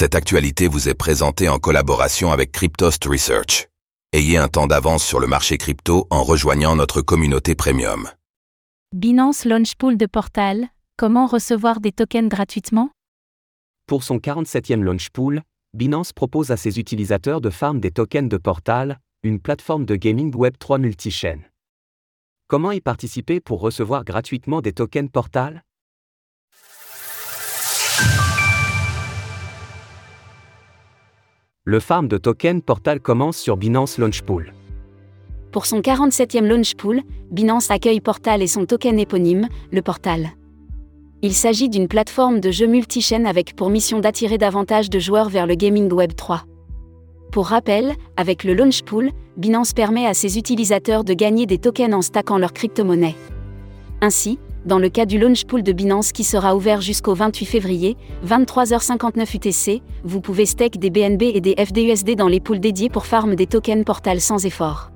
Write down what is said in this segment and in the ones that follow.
Cette actualité vous est présentée en collaboration avec Cryptost Research. Ayez un temps d'avance sur le marché crypto en rejoignant notre communauté premium. Binance Launch Pool de Portal, comment recevoir des tokens gratuitement? Pour son 47e Launch Pool, Binance propose à ses utilisateurs de farm des tokens de Portal, une plateforme de gaming Web3 multichaîne. Comment y participer pour recevoir gratuitement des tokens Portal? Le farm de tokens Portal commence sur Binance Launch Pool. Pour son 47e Launch Pool, Binance accueille Portal et son token éponyme, le Portal. Il s'agit d'une plateforme de jeux multichaîne avec pour mission d'attirer davantage de joueurs vers le gaming Web 3. Pour rappel, avec le Launch Pool, Binance permet à ses utilisateurs de gagner des tokens en stackant leur crypto-monnaie. Ainsi, dans le cas du launch pool de Binance qui sera ouvert jusqu'au 28 février, 23h59 UTC, vous pouvez stake des BNB et des FDUSD dans les pools dédiés pour farm des tokens Portal sans effort.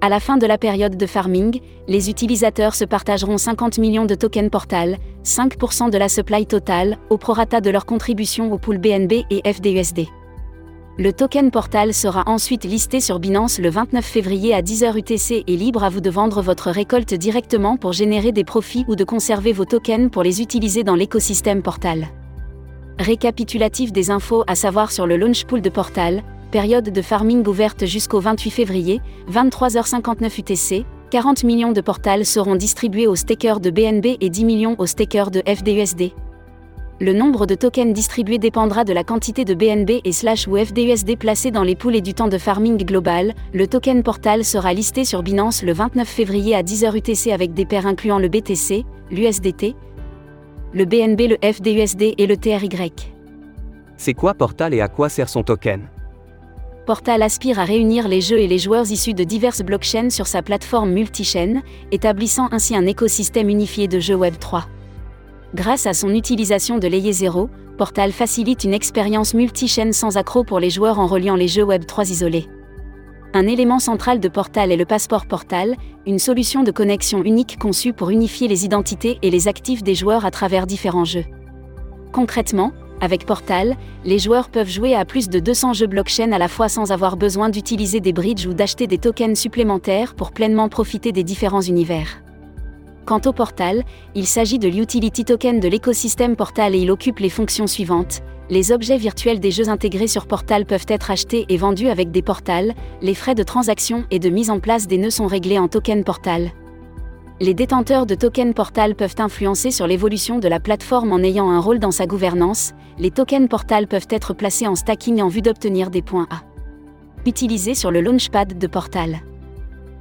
À la fin de la période de farming, les utilisateurs se partageront 50 millions de tokens Portal, 5% de la supply totale, au prorata de leur contribution au pool BNB et FDUSD. Le token Portal sera ensuite listé sur Binance le 29 février à 10h UTC et libre à vous de vendre votre récolte directement pour générer des profits ou de conserver vos tokens pour les utiliser dans l'écosystème Portal. Récapitulatif des infos à savoir sur le launch pool de Portal, période de farming ouverte jusqu'au 28 février, 23h59 UTC, 40 millions de Portal seront distribués aux stakers de BNB et 10 millions aux stakers de FDUSD. Le nombre de tokens distribués dépendra de la quantité de BNB et slash ou FDUSD placés dans les poules et du temps de farming global. Le token portal sera listé sur Binance le 29 février à 10h UTC avec des paires incluant le BTC, l'USDT, le BNB, le FDUSD et le TRY. C'est quoi Portal et à quoi sert son token? Portal aspire à réunir les jeux et les joueurs issus de diverses blockchains sur sa plateforme multichaîne, établissant ainsi un écosystème unifié de jeux Web3. Grâce à son utilisation de Layer 0, Portal facilite une expérience multi-chaîne sans accroc pour les joueurs en reliant les jeux Web 3 isolés. Un élément central de Portal est le passeport Portal, une solution de connexion unique conçue pour unifier les identités et les actifs des joueurs à travers différents jeux. Concrètement, avec Portal, les joueurs peuvent jouer à plus de 200 jeux blockchain à la fois sans avoir besoin d'utiliser des bridges ou d'acheter des tokens supplémentaires pour pleinement profiter des différents univers. Quant au portal, il s'agit de l'utility token de l'écosystème Portal et il occupe les fonctions suivantes. Les objets virtuels des jeux intégrés sur Portal peuvent être achetés et vendus avec des portals, les frais de transaction et de mise en place des nœuds sont réglés en token Portal. Les détenteurs de tokens Portal peuvent influencer sur l'évolution de la plateforme en ayant un rôle dans sa gouvernance. Les tokens Portal peuvent être placés en stacking en vue d'obtenir des points A. Utilisés sur le launchpad de Portal.